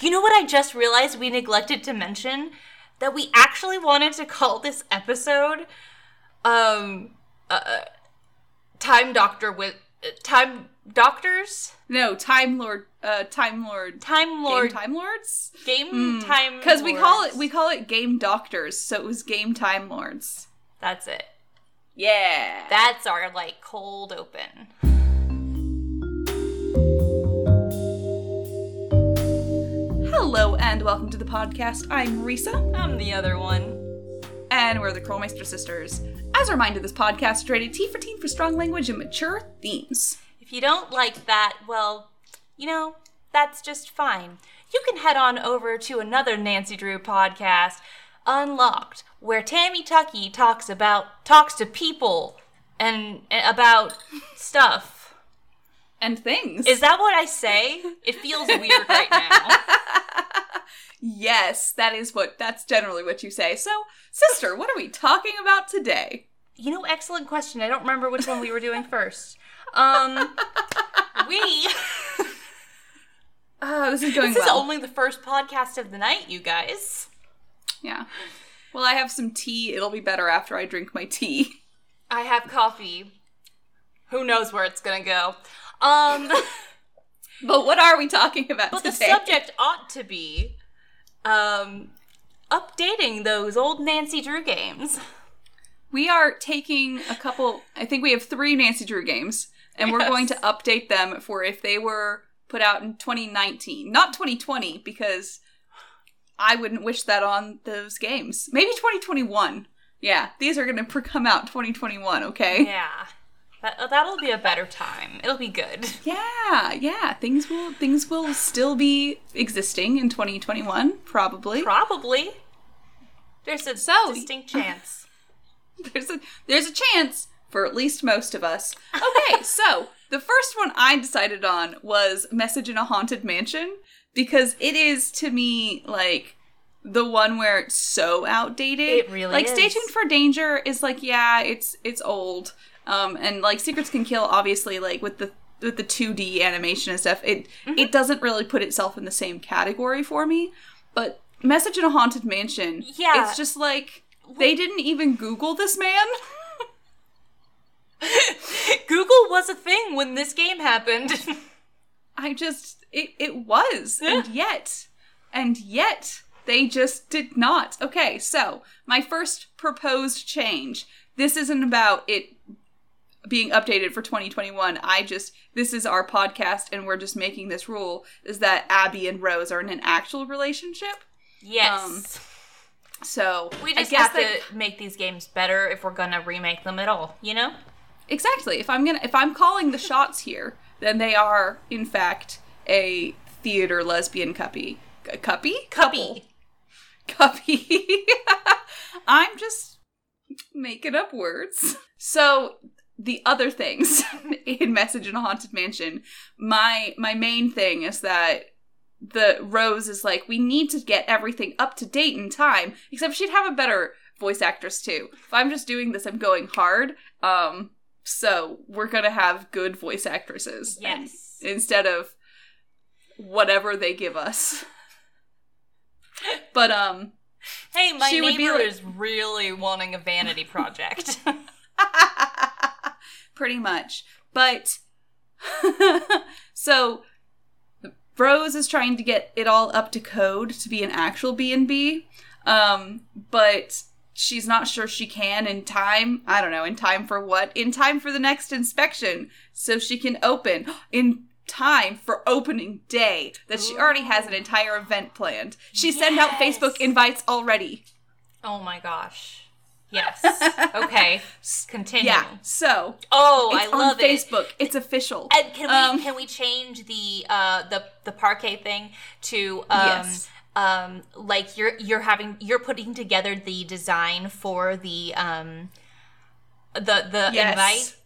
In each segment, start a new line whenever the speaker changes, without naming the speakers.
You know what I just realized we neglected to mention? That we actually wanted to call this episode um uh, Time Doctor with uh, Time Doctors?
No, Time Lord, uh, Time Lord,
Time Lord
Game Time Lords.
Game Time
Because we call it we call it Game Doctors, so it was Game Time Lords.
That's it.
Yeah.
That's our like cold open.
Hello and welcome to the podcast. I'm Risa,
I'm the other one.
and we're the Krollmeister sisters. As a reminder, this podcast is rated T for teen for strong language and mature themes.
If you don't like that, well, you know, that's just fine. You can head on over to another Nancy Drew podcast, Unlocked, where Tammy Tucky talks about talks to people and and about stuff.
And things.
Is that what I say? It feels weird right now.
yes, that is what that's generally what you say. So, sister, what are we talking about today?
You know, excellent question. I don't remember which one we were doing first. Um, we.
Oh, this is going
This is only the first podcast of the night, you guys.
yeah. Well, I have some tea. It'll be better after I drink my tea.
I have coffee. Who knows where it's gonna go? Um,
But what are we talking about
but the subject ought to be, um, updating those old Nancy Drew games.
We are taking a couple, I think we have three Nancy Drew games, and we're going to update them for if they were put out in 2019, not 2020, because I wouldn't wish that on those games. Maybe 2021. Yeah, these are going to come out 2021, okay?
Yeah, that uh, that'll be a better time. It'll be good.
Yeah, yeah. Things will things will still be existing in 2021, probably.
Probably. There's a
So-
distinct chance.
there's a there's a chance for at least most of us. Okay, so the first one I decided on was Message in a Haunted Mansion because it is to me like the one where it's so outdated.
It really
like Stay. Tuned for Danger is like yeah, it's it's old. Um and like Secrets Can Kill obviously like with the with the 2D animation and stuff, it
Mm-hmm.
it doesn't really put itself in the same category for me. But Message in a Haunted Mansion,
Yeah.
it's just like they didn't even Google this man.
Google was a thing when this game happened.
I just it it was. And yet and yet they just did not. Okay, so my first proposed change. This isn't about it being updated for 2021. I just this is our podcast and we're just making this rule is that Abby and Rose are in an actual relationship.
yes.
Um, so
we
I
just
guess
have
that-
to make these games better if we're gonna remake them at all, you know?
Exactly. If I'm gonna if I'm calling the shots here, then they are in fact a theater lesbian cuppy. A cuppy?
Cuppy.
Cuppy. I'm just making up words. So the other things in Message in a Haunted Mansion, my my main thing is that the Rose is like, we need to get everything up to date in time. Except she'd have a better voice actress too. If I'm just doing this, I'm going hard. Um, so we're gonna have good voice actresses.
Yes.
instead of whatever they give us. But um
Hey, my
She would be
neighbor
like-
is really wanting a vanity project.
pretty much. But so Rose is trying to get it all up to code to be an actual B&B. Um but she's not sure she can in time. I don't know, in time for what? In time for the next inspection so she can open in time for opening day that she already has an entire event planned. She sent out Facebook invites already.
oh my gosh. Yes. Okay. Continue.
Yeah. So,
Oh, I love
on
it.
Facebook. It's official.
And can we
Um,
can we change the uh the the parquet thing to um
Yes.
um like you're you're having you're putting together the design for the um the the
Yes.
invite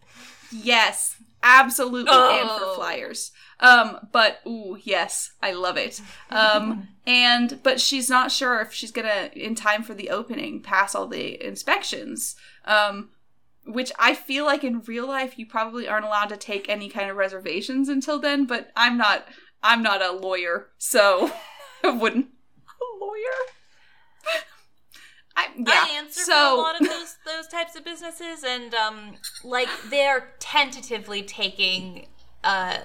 Yes, absolutely, and
Oh.
for flyers. Um, but ooh, yes, I love it. Um, and but she's not sure if she's gonna in time for the opening pass all the inspections. Um, which I feel like in real life you probably aren't allowed to take any kind of reservations until then. But I'm not. I'm not a lawyer, so I wouldn't. A lawyer. I, yeah.
I answer
so,
for a lot of those those types of businesses, and um, like they're tentatively taking uh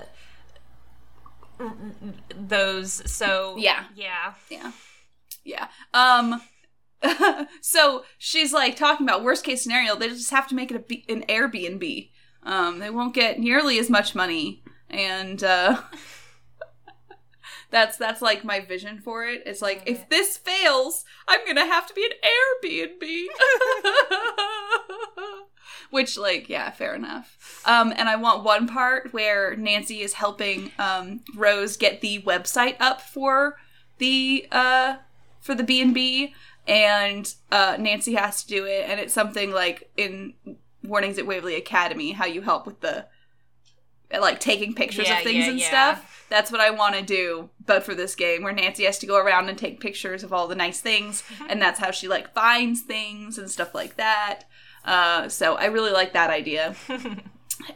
those. So
Yeah.
yeah.
Yeah. Yeah. Um so she's like talking about worst case scenario, they just have to make it a B- an Airbnb. Um they won't get nearly as much money and uh that's that's like my vision for it. It's like if this fails, I'm to have to be an Airbnb. Which like yeah, fair enough. Um and I want one part where Nancy is helping um Rose get the website up for the uh for the B&B and uh Nancy has to do it and it's something like in Warnings at Waverly Academy how you help with the like taking pictures
Yeah,
of things
yeah,
and
yeah.
stuff. That's what I want to do, but for this game where Nancy has to go around and take pictures of all the nice things, and that's how she like finds things and stuff like that. Uh, so I really like that idea.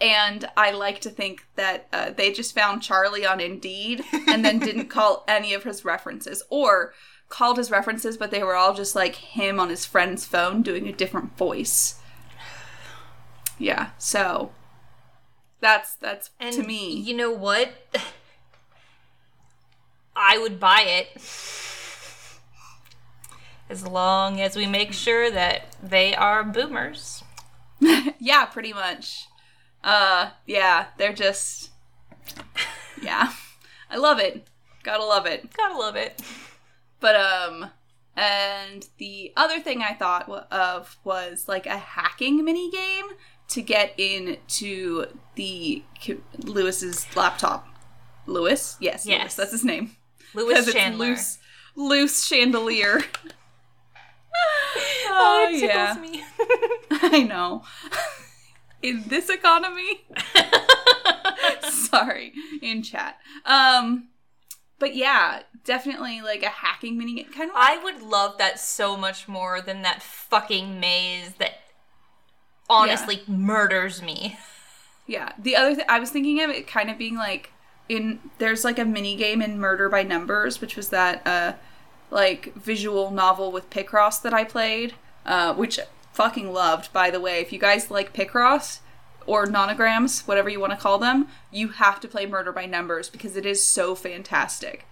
And I like to think that uh, they just found Charlie on Indeed and then didn't call any of his references, or called his references, but they were all just like him on his friend's phone doing a different voice. Yeah, so that's that's
And
to me.
you know what? I would buy it as long as we make sure that they are boomers.
yeah, pretty much. Uh, yeah, they're just. Yeah, I love it. Gotta love it.
Gotta love it.
But um, and the other thing I thought of was like a hacking mini game to get into the K- Louis's laptop. Louis, yes, Louis,
Yes.
that's his name. It's
Chandler.
loose, loose chandelier.
Oh, it tickles
yeah.
me.
I know. In this economy. Sorry, in chat. Um, but yeah, definitely like a hacking mini game, kind of. Like,
I would love that so much more than that fucking maze that honestly murders me.
yeah. The other thing I was thinking of it kind of being like in there's like a mini game in Murder by Numbers, which was that uh like visual novel with Picross that I played, uh, which fucking loved. By the way, if you guys like Picross or nonograms, whatever you want to call them, you have to play Murder by Numbers because it is so fantastic.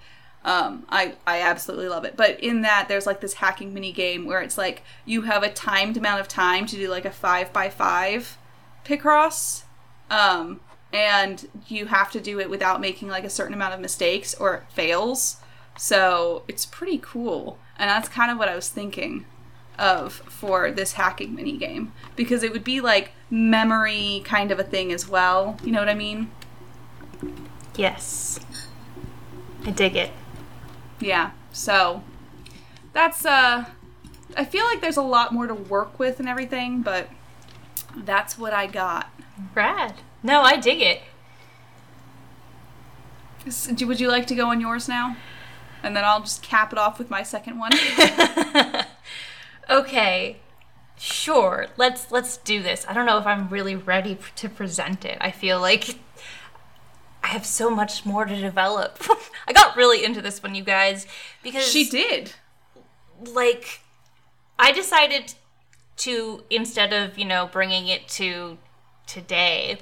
Um, I I absolutely love it. But in that, there's like this hacking mini game where it's like you have a timed amount of time to do like a five by five Picross, um, and you have to do it without making like a certain amount of mistakes or it fails. So it's pretty cool, and that's kind of what I was thinking of for this hacking mini game because it would be like memory kind of a thing as well. You know what I mean?
Yes. I dig it.
Yeah. So that's uh I feel like there's a lot more to work with and everything, but that's what I got.
Rad. No, I dig it.
Would you like to go on yours now? And then I'll just cap it off with my second one.
Okay. Sure. Let's let's do this. I don't know if I'm really ready to present it. I feel like I have so much more to develop. I got really into this one, you guys, because
she did.
like I decided to instead of, you know, bringing it to today,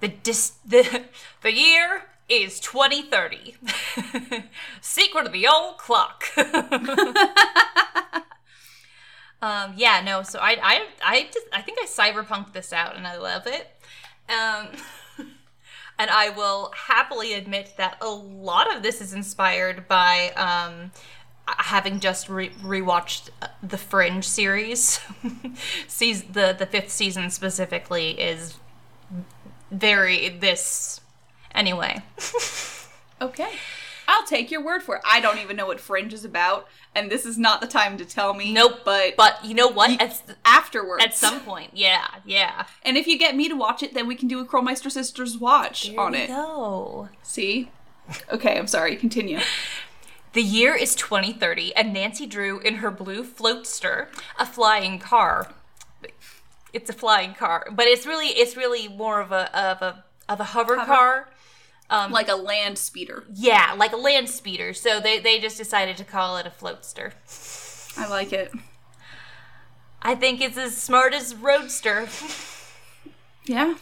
the dis- the the year is 2030. Secret of the old clock. um yeah, no, so I I I just I think I cyberpunked this out and I love it. Um and I will happily admit that a lot of this is inspired by um, having just re- rewatched the Fringe series. Seas the the fifth season specifically is very this. Anyway,
Okay. I'll take your word for it. I don't even know what Fringe is about, and this is not the time to tell me.
nope.
But,
but you know what? At, s-
afterwards.
at some point, yeah, yeah.
And if you get me to watch it, then we can do a Crowmeister Sisters watch
There
on it.
go.
See? Okay, I'm sorry. Continue.
The year is 2030, and Nancy Drew in her blue floatster, a flying car. It's a flying car, but it's really it's really more of a of a of a hover car. Um,
Like a land speeder.
yeah, like a land speeder. So they they just decided to call it a floatster.
I like it.
I think it's as smart as roadster.
Yeah.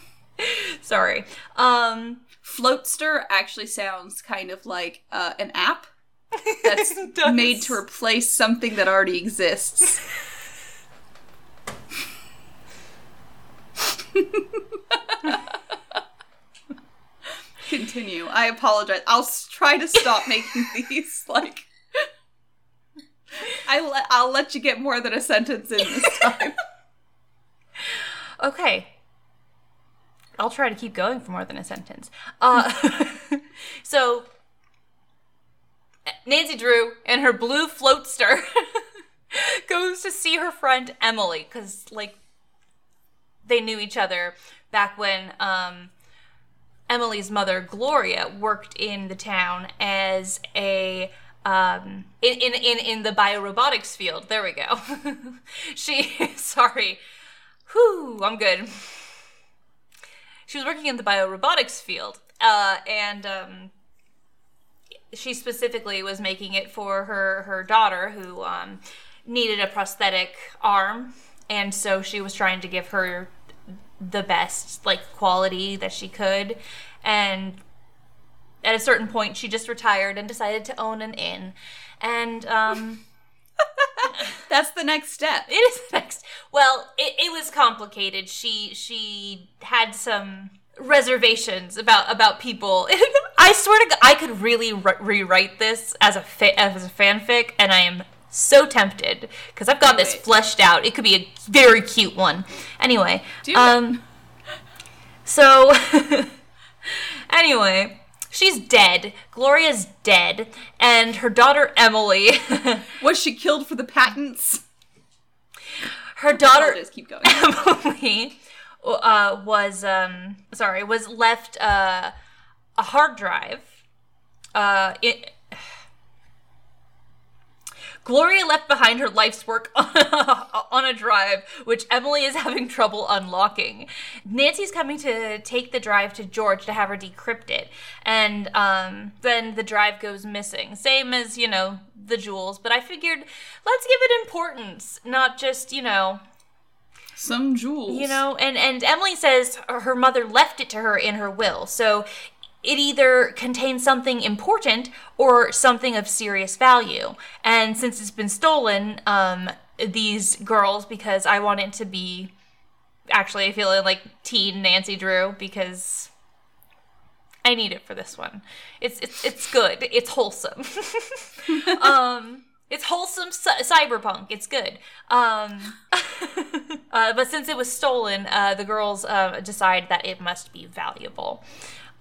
Sorry. Um,
Floatster actually sounds kind of like uh, an app that's made to replace something that already exists. Continue. I apologize. I'll try to stop making these like. I let I'll let you get more than a sentence in this time.
Okay. I'll try to keep going for more than a sentence. Uh, so, Nancy Drew and her blue floatster goes to see her friend Emily because, like, they knew each other back when um, Emily's mother, Gloria, worked in the town as a um, in, in in in the biorobotics field. There we go. she sorry. Whew, I'm good. She was working in the biorobotics field, uh, and um, she specifically was making it for her her daughter who um, needed a prosthetic arm, and so she was trying to give her the best like quality that she could, and at a certain point she just retired and decided to own an inn, and um.
That's the next step.
It is the next. Well, it, it was complicated. She she had some reservations about about people. I swear to God, I could really re- rewrite this as a fa- as a fanfic, and I am so tempted because I've got this fleshed out. It could be a very cute one. Anyway, um, so anyway. She's dead. Gloria's dead. And her daughter Emily,
Was she killed for the patents?
her daughter
Apologize, keep going.
Emily uh, was um sorry was left uh, a hard drive. Uh, it, Gloria left behind her life's work on a, on a drive, which Emily is having trouble unlocking. Nancy's coming to take the drive to George to have her decrypt it, and um, then the drive goes missing. Same as you know the jewels, but I figured let's give it importance, not just you know
Some jewels.
you know and and emily says her mother left it to her in her will so it either contains something important or something of serious value. And since it's been stolen um these girls because i want it to be actually i feel like teen nancy drew because i need it for this one. It's it's it's good. It's wholesome. Um it's wholesome cy- cyberpunk. It's good. Um uh, but since it was stolen, uh, the girls uh, decide that it must be valuable.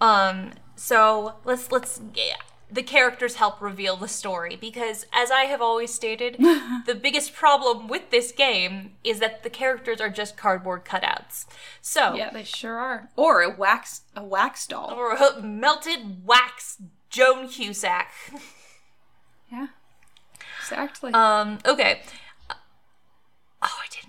Um, so let's let's yeah, the characters help reveal the story because, as I have always stated, the biggest problem with this game is that the characters are just cardboard cutouts. So
Yeah, they sure are. Or a wax a wax doll.
or a melted wax Joan Cusack.
Yeah. Exactly.
Um, okay. Oh, I this.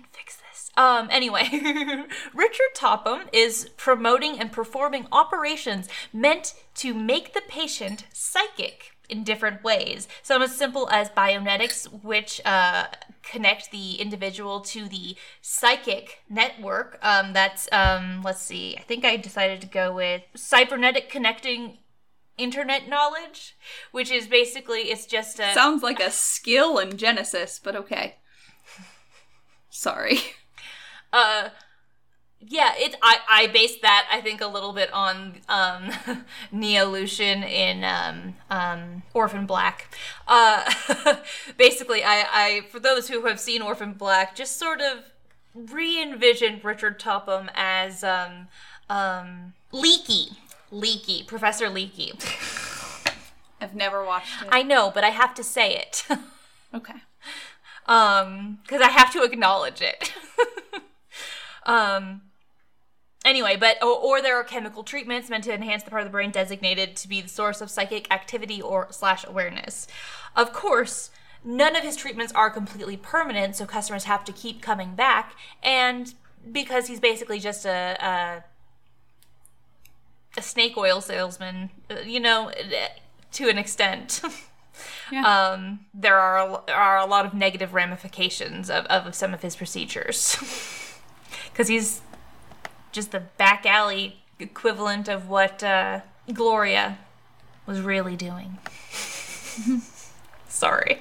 Um, anyway, Richard Topham is promoting and performing operations meant to make the patient psychic in different ways. Some as simple as bionetics, which uh, connect the individual to the psychic network. Um, that's, um, let's see, I think I decided to go with cybernetic connecting internet knowledge, which is basically, it's just a.
Sounds like a skill in Genesis, but okay. Sorry.
uh yeah it i i based that i think a little bit on um neolution in um um orphan black uh basically i i for those who have seen orphan black just sort of re-envisioned richard topham as um um Leekie Leekie professor Leekie
I've never watched it.
i know but i have to say it
okay.
um because i have to acknowledge it um anyway but or, or there are chemical treatments meant to enhance the part of the brain designated to be the source of psychic activity or slash awareness of course none of his treatments are completely permanent so customers have to keep coming back and because he's basically just a, a a snake oil salesman, uh, you know, to an extent.
Yeah.
Um, there are are a lot of negative ramifications of, of some of his procedures because he's just the back alley equivalent of what uh, Gloria was really doing. Sorry.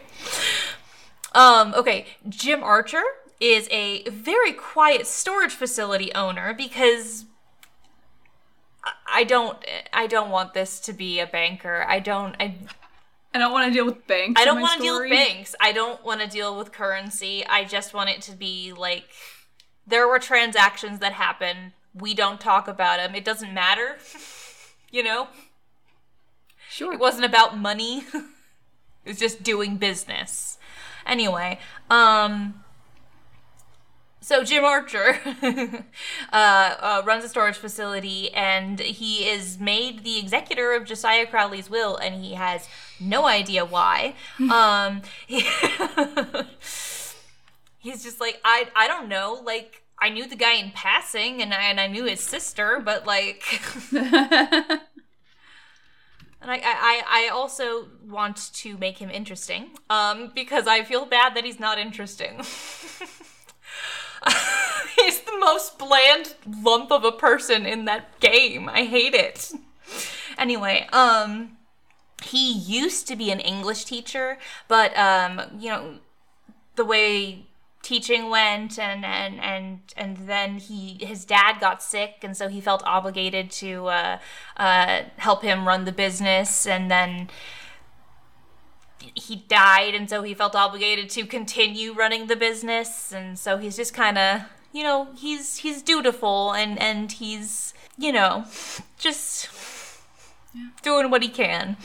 Um, okay, Jim Archer is a very quiet storage facility owner because I- I don't I don't want this to be a banker. I don't I
I don't want to deal with banks.
I don't want to deal with banks. I don't want to deal with currency. I just want it to be like there were transactions that happened. We don't talk about them. It doesn't matter. you know?
Sure.
It wasn't about money. it was just doing business. Anyway, um so Jim Archer uh, uh, runs a storage facility, and he is made the executor of Josiah Crowley's will, and he has no idea why. um, he- he's just like, I, I don't know. Like, I knew the guy in passing, and I, and I knew his sister, but like, and I, I, I also want to make him interesting, um, because I feel bad that he's not interesting. He's the most bland lump of a person in that game. I hate it. Anyway, um he used to be an English teacher, but um you know the way teaching went and and and and then he his dad got sick and so he felt obligated to uh uh help him run the business and then he died and so he felt obligated to continue running the business and so he's just kind of you know he's he's dutiful and and he's you know just doing what he can.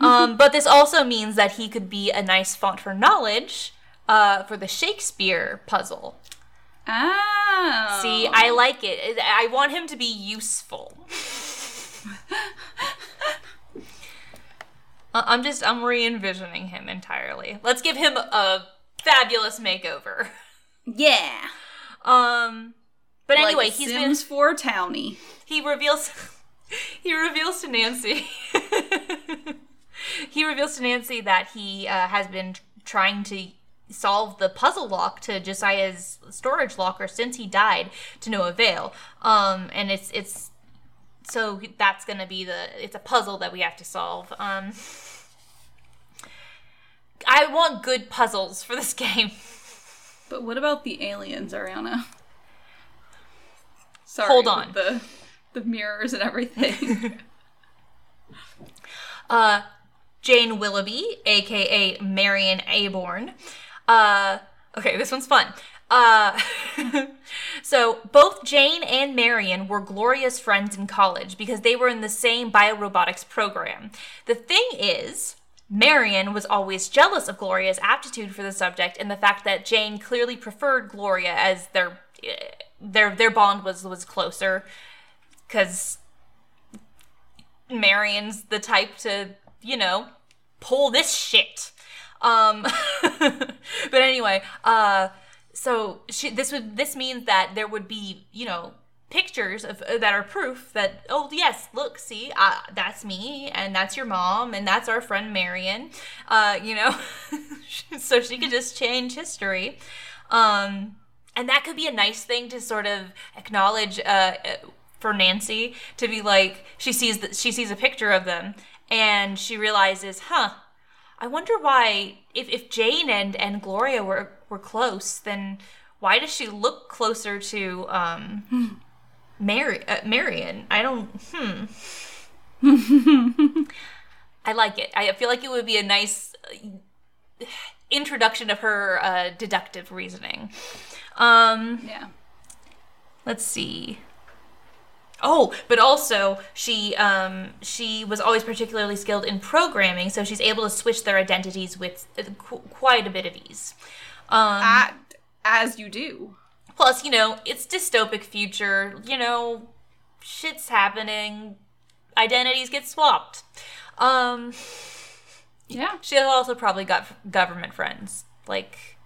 Um, but this also means that he could be a nice font for knowledge uh, for the shakespeare puzzle
oh.
see i like it i want him to be useful I- I'm just I'm re-envisioning him entirely. Let's give him a fabulous makeover.
Yeah.
Um but anyway,
like
he's
Sims
been
for Townie.
he reveals he reveals to Nancy he reveals to Nancy that he uh, has been trying to solve the puzzle lock to Josiah's storage locker since he died to no avail. Um and it's it's so that's going to be the it's a puzzle that we have to solve. Um I want good puzzles for this game.
But what about the aliens, Ariana? Sorry.
Hold on.
The the mirrors and everything.
uh, Jane Willoughby, aka Marion Aborn. Uh, okay, this one's fun. Uh, so both Jane and Marion were Gloria's friends in college because they were in the same biorobotics program. The thing is, Marion was always jealous of Gloria's aptitude for the subject and the fact that Jane clearly preferred Gloria as their their their bond was was closer because Marion's the type to, you know, pull this shit. Um but anyway, uh so she, this would this means that there would be, you know, pictures of uh, that are proof that oh yes, look, see, uh, that's me and that's your mom and that's our friend Marion. Uh, you know, so she could just change history. Um and that could be a nice thing to sort of acknowledge uh, for Nancy to be like she sees that she sees a picture of them and she realizes, huh, I wonder why if, if Jane and, and Gloria were were close, then why does she look closer to um Mary uh, Marion? I don't hmm. I like it. I feel like it would be a nice uh, introduction of her uh, deductive reasoning. Um,
yeah.
let's see. Oh, but also she um, she was always particularly skilled in programming, so she's able to switch their identities with uh, qu- quite a bit of ease. Um,
At, as you do.
plus, you know, it's dystopic future. You know, shit's happening. Identities get swapped. Um,
Yeah.
she has also probably got government friends, like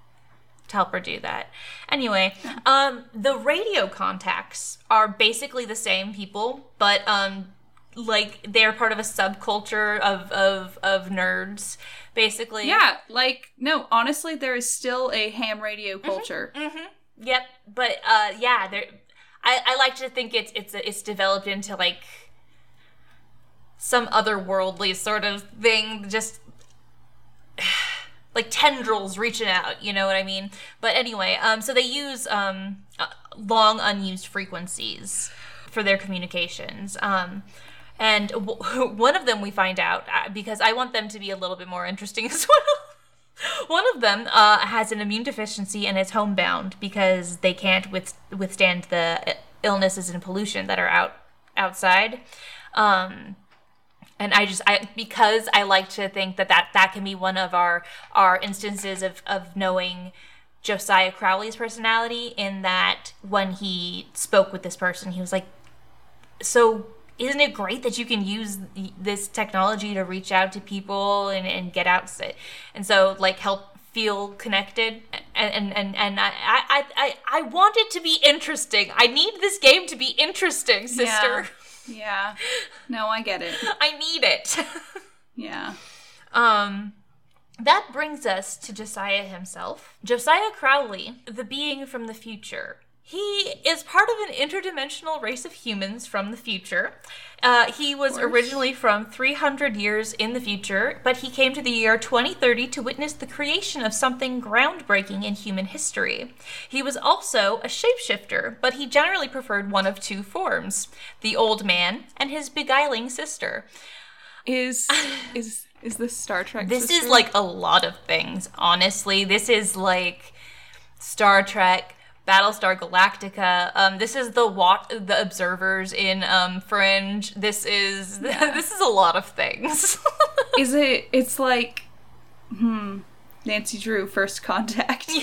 to help her do that. Anyway, um, the radio contacts are basically the same people, but um, like they're part of a subculture of of of nerds, basically.
Yeah, like no, honestly, there is still a ham radio culture.
Mm-hmm. Yep. But uh, yeah, there. I, I like to think it's it's it's developed into like some otherworldly sort of thing, just like tendrils reaching out. You know what I mean? But anyway, um, so they use um uh, long unused frequencies for their communications. Um, and w- one of them we find out uh, because I want them to be a little bit more interesting as well. One of them uh, has an immune deficiency and is homebound because they can't with- withstand the illnesses and pollution that are out outside. Um, and I just I because I like to think that that, that can be one of our our instances of of knowing Josiah Crowley's personality in that when he spoke with this person, he was like, "So isn't it great that you can use this technology to reach out to people and, and get out and so like help feel connected and and and, I, I i i want it to be interesting. I need this game to be interesting sister.
Yeah, yeah. No i get it.
I need it.
Yeah.
Um that brings us to Josiah himself. Josiah Crowley, the being from the future, he is part of an interdimensional race of humans from the future. Uh, he was originally from 300 years in the future, but he came to the year 2030 to witness the creation of something groundbreaking in human history. He was also a shapeshifter, but he generally preferred one of two forms the old man and his beguiling sister.
Is is is this Star Trek?
This
sister?
is like a lot of things, honestly. This is like Star Trek, Battlestar Galactica. Um, this is the the observers in um, Fringe. This is yeah. this is a lot of things.
is it? It's like, hmm, Nancy Drew first contact.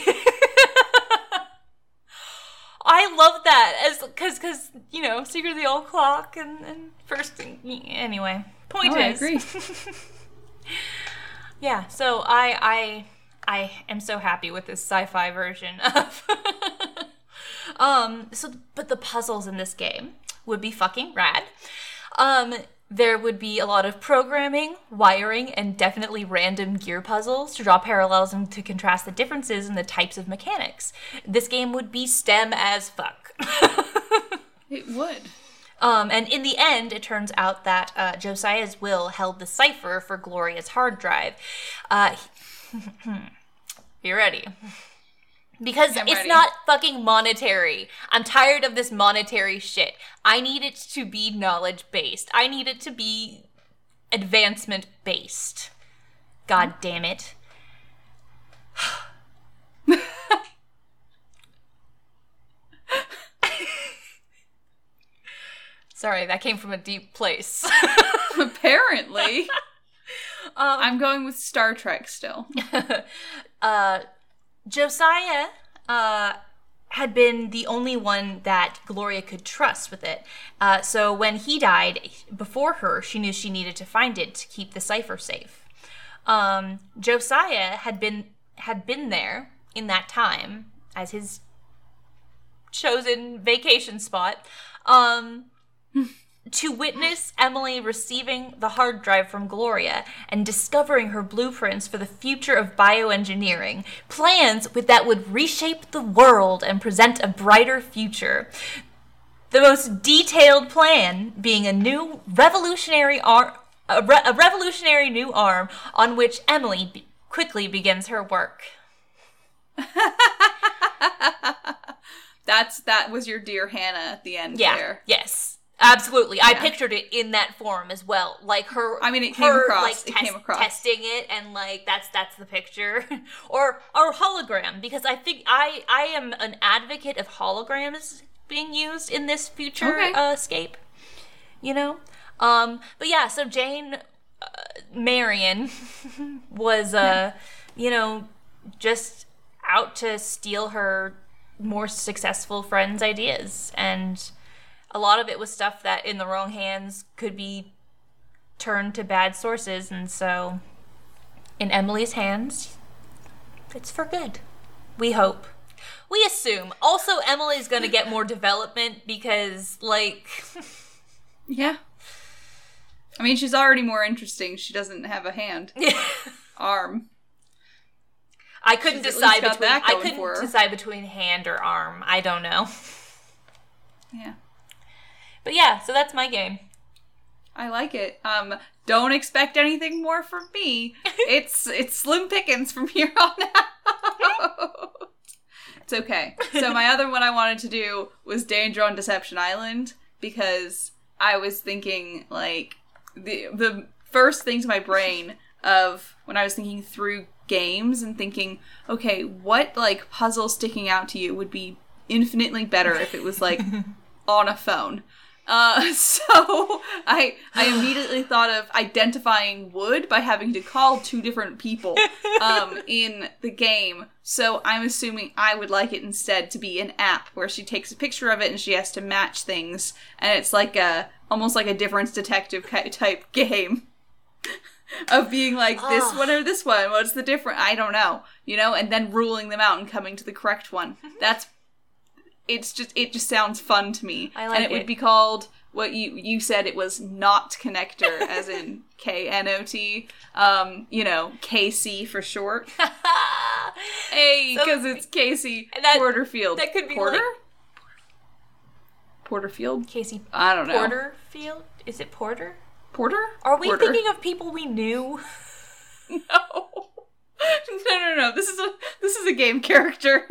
I love that as because because you know Secret of the Old Clock and, and first thing, anyway. Point
oh,
is,
I agree.
yeah. So I I I am so happy with this sci-fi version of. Um. So, but the puzzles in this game would be fucking rad. Um. There would be a lot of programming, wiring, and definitely random gear puzzles to draw parallels and to contrast the differences in the types of mechanics. This game would be STEM as fuck.
it would.
Um, and in the end, it turns out that uh, Josiah's will held the cipher for Gloria's hard drive. Uh, you ready? Because
I'm
it's
ready.
not fucking monetary. I'm tired of this monetary shit. I need it to be knowledge based. I need it to be advancement based. God damn it. Sorry, that came from a deep place.
Apparently.
Um,
I'm going with Star Trek still.
uh, Josiah uh, had been the only one that Gloria could trust with it. Uh, so when he died before her, she knew she needed to find it to keep the cipher safe. Um, Josiah had been had been there in that time as his chosen vacation spot. Um, to witness Emily receiving the hard drive from Gloria and discovering her blueprints for the future of bioengineering, plans with that would reshape the world and present a brighter future. The most detailed plan being a new revolutionary arm, a, re- a revolutionary new arm on which Emily be- quickly begins her work.
That's that was your dear Hannah at the end
Yeah.
there.
Yes. Absolutely. I pictured it in that form as well. Like her
I mean, it came
her,
across.
like
It
test-
came across.
testing it and like that's that's the picture. or or hologram because I think I I am an advocate of holograms being used in this future
Okay.
uh, scape. You know? Um but yeah, so Jane uh, Marion was uh you know just out to steal her more successful friends' ideas and a lot of it was stuff that in the wrong hands could be turned to bad sources and so in Emily's hands it's for good we hope we assume also Emily's going to get more development because like
Yeah. I mean, she's already more interesting. She doesn't have a hand, arm.
I couldn't
She's
decide between I couldn't decide between hand or arm. I don't know.
Yeah.
But yeah, so that's my game.
I like it. Um, don't expect anything more from me. It's it's slim pickings from here on out. it's okay. So my other one I wanted to do was Danger on Deception Island because I was thinking like the the first thing to my brain of when I was thinking through games and thinking, okay, what like puzzle sticking out to you would be infinitely better if it was like on a phone. Uh, so I I immediately thought of identifying wood by having to call two different people um, in the game. So I'm assuming I would like it instead to be an app where she takes a picture of it and she has to match things, and it's like a almost like a difference detective type game. Of being like this
Ugh.
one or this one, what's the difference? I don't know, you know, and then ruling them out and coming to the correct one. That's it's just it just sounds fun to me.
I like
and it,
it.
would be called what you you said it was not connector as in K N O T. Um, you know, KC for short. Hey,
So-
because it's Casey
that-
Porterfield.
that could be
Porter.
like-
Porterfield.
Casey
I don't know.
Porterfield? Is it Porter?
Porter.
Are we
Porter.
thinking of people we knew?
No. No, no, no. This is a this is a game character.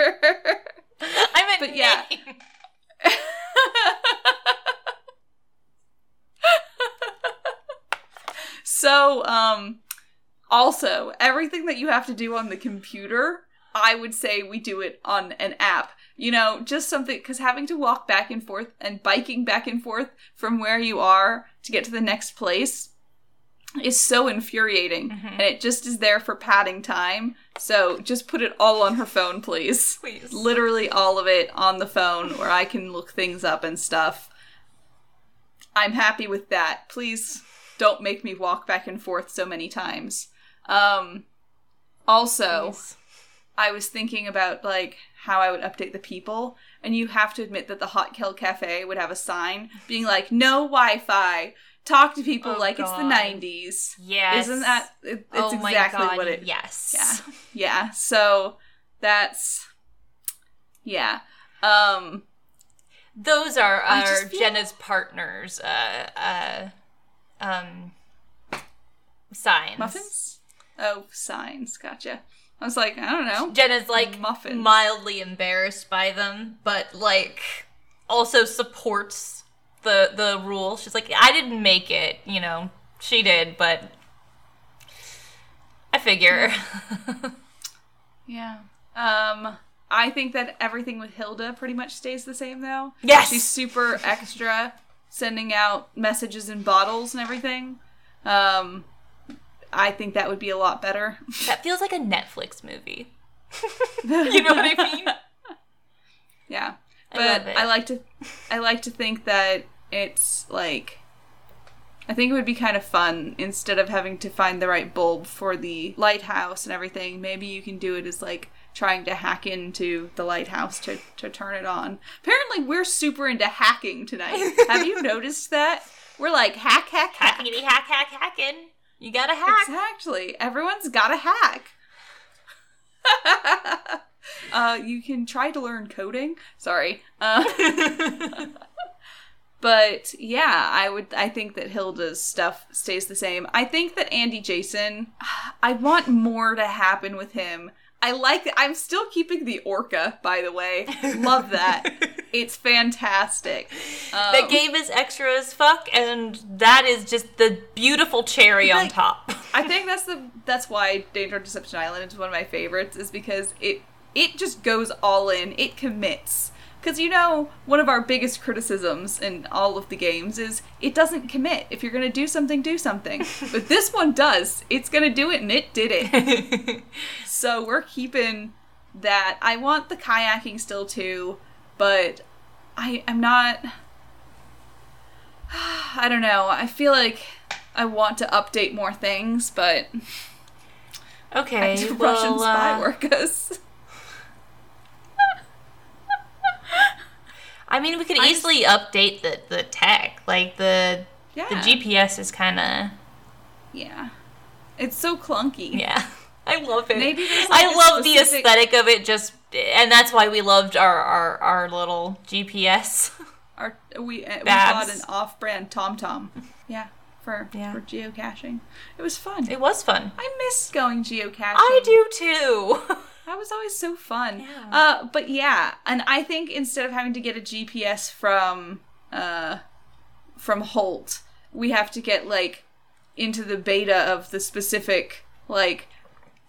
I meant
But yeah. so, um, also everything that you have to do on the computer, I would say we do it on an app. You know, just something because having to walk back and forth and biking back and forth from where you are to get to the next place is so infuriating, and it just is there for padding time. So just put it all on her phone, please.
Please.
Literally all of it on the phone where I can look things up and stuff. I'm happy with that. Please don't make me walk back and forth so many times. Um also,
Please.
I was thinking about like how I would update the people, and you have to admit that the Hot Kiln Cafe would have a sign being like "No Wi-Fi." Talk to people
Oh,
like it's the '90s.
Yes.
Isn't that? It, it's
oh my
exactly
God,
what it.
Yes.
Yeah. Yeah. So that's yeah. Um.
Those are our
feel-
Jenna's partners. Uh, uh, um, signs.
Muffins. Oh, signs. Gotcha. I was like, I don't know.
Jenna's like
Muffins.
mildly embarrassed by them, but like also supports the the rule. She's like, I didn't make it, you know. She did, but I figure.
Yeah. Um. I think that everything with Hilda pretty much stays the same though.
Yes!
She's super extra, sending out messages in bottles and everything. Um. I think that would be a lot better.
that feels like a Netflix movie. you know what I mean?
Yeah.
I
But
it.
I like to I like to think that it's like I think it would be kind of fun instead of having to find the right bulb for the lighthouse and everything. Maybe you can do it as like trying to hack into the lighthouse to, to turn it on. Apparently we're super into hacking tonight. Have you noticed that? We're like hack hack hack.
Hackety hack hack hacking. You gotta hack.
Exactly. Everyone's got a hack. uh, you can try to learn coding. Sorry. Uh, but yeah, I would. I think that Hilda's stuff stays the same. I think that Andy Jason. I want more to happen with him. I like. I'm still keeping the orca. By the way, love that. it's fantastic. Um,
The game is extra as fuck, and that is just the beautiful cherry on top.
I think that's the that's why Danger on Deception Island is one of my favorites is because it it just goes all in. It commits. Cuz you know, one of our biggest criticisms in all of the games is it doesn't commit. If you're going to do something, do something. but this one does. It's going to do it and it did it. so we're keeping that. I want the kayaking still too, but I I'm not I don't know. I feel like I want to update more things, but
okay,
I do
well,
Russian spy
uh,
workers.
I mean, we could
I
easily update the the tech, like the
Yeah.
The GPS is kind of
Yeah. It's so clunky.
yeah. I love it.
Maybe like,
I love the aesthetic of it. Just and that's why we loved our our, our little GPS.
Our we uh, we bought an off-brand TomTom. Yeah, for
Yeah.
for geocaching. It was fun.
It was fun.
I miss going geocaching.
I do too.
That was always so fun.
Yeah.
Uh, but yeah, and I think instead of having to get a GPS from uh from Holt, we have to get like into the beta of the specific like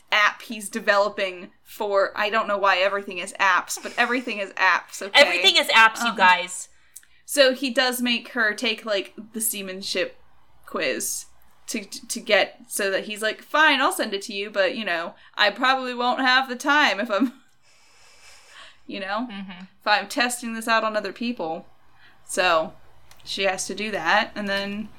app he's developing for I don't know why everything is apps, but everything is apps, okay?
Everything is apps, you
Um,
guys.
So he does make her take like the seamanship quiz to to get so that he's like, fine, I'll send it to you, but you know, I probably won't have the time if I'm, you know, mm-hmm. if I'm testing this out on other people. So she has to do that, and then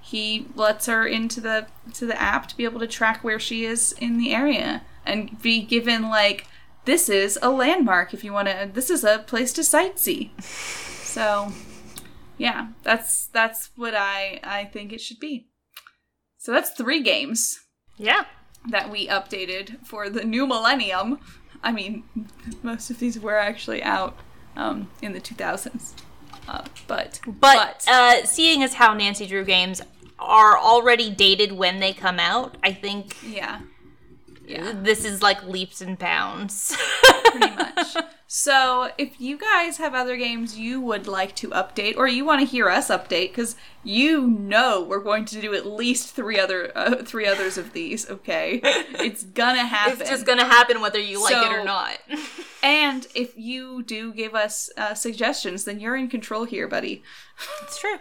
he lets her into the to the app to be able to track where she is in the area and be given like this is a landmark if you want to this is a place to sightsee. So yeah that's that's what i i think it should be so that's three games
Yeah.
that we updated for the new millennium. I mean most of these were actually out um, in the 2000s uh, but
But, uh, seeing as how Nancy Drew games are already dated when they come out, I think
yeah yeah
this is like leaps and bounds.
pretty much. So, if you guys have other games you would like to update, or you want to hear us update, because you know we're going to do at least three other uh, three others of these. Okay, it's gonna happen.
it's just gonna happen whether you like it or not.
and if you do give us uh, suggestions, then you're in control here, buddy.
it's true.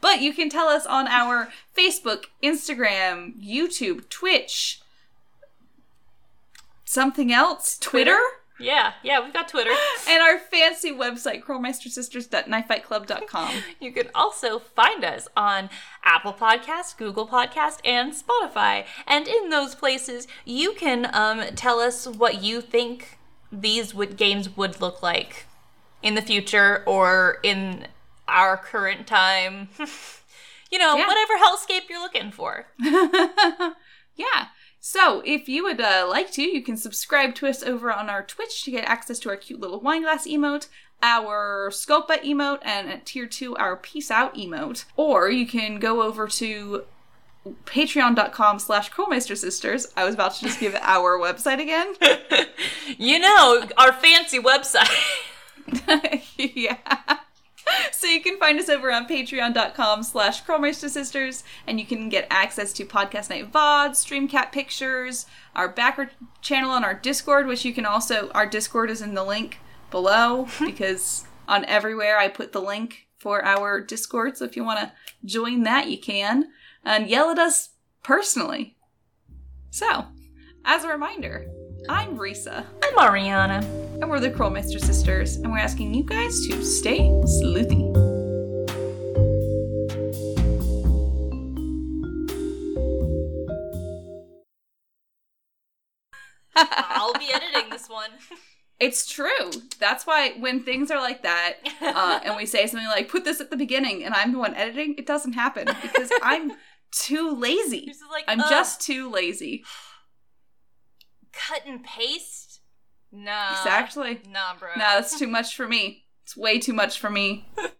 But you can tell us on our Facebook, Instagram, YouTube, Twitch, something else, Twitter.
Yeah, yeah, we've got Twitter.
and our fancy website, curlmeistersisters.knifefightclub.com.
You can also find us on Apple Podcast, Google Podcast, and Spotify. And in those places, you can um, tell us what you think these would, games would look like in the future or in our current time. you know,
Yeah.
whatever hellscape you're looking for.
yeah. So, if you would uh, like to, you can subscribe to us over on our Twitch to get access to our cute little wine glass emote, our Sculpa emote, and at tier 2, our Peace Out emote. Or you can go over to patreon.com slash sisters. I was about to just give our website again.
You know, our fancy website.
yeah. So you can find us over on patreon.com slash sisters and you can get access to Podcast Night VOD, Streamcat pictures, our backer channel on our Discord, which you can also, our Discord is in the link below because on everywhere I put the link for our Discord. So if you want to join that, you can. And yell at us personally. So, as a reminder, I'm Risa.
I'm Ariana.
And we're the Krollmeister sisters, and we're asking you guys to stay sleuthy.
I'll be editing this one.
It's true. That's why when things are like that, uh, and we say something like, put this at the beginning, and I'm the one editing, it doesn't happen because I'm too lazy.
Like,
I'm
ugh,
just too lazy.
Cut and paste. Nah.
Exactly.
Nah, bro.
Nah, that's too much for me. It's way too much for me.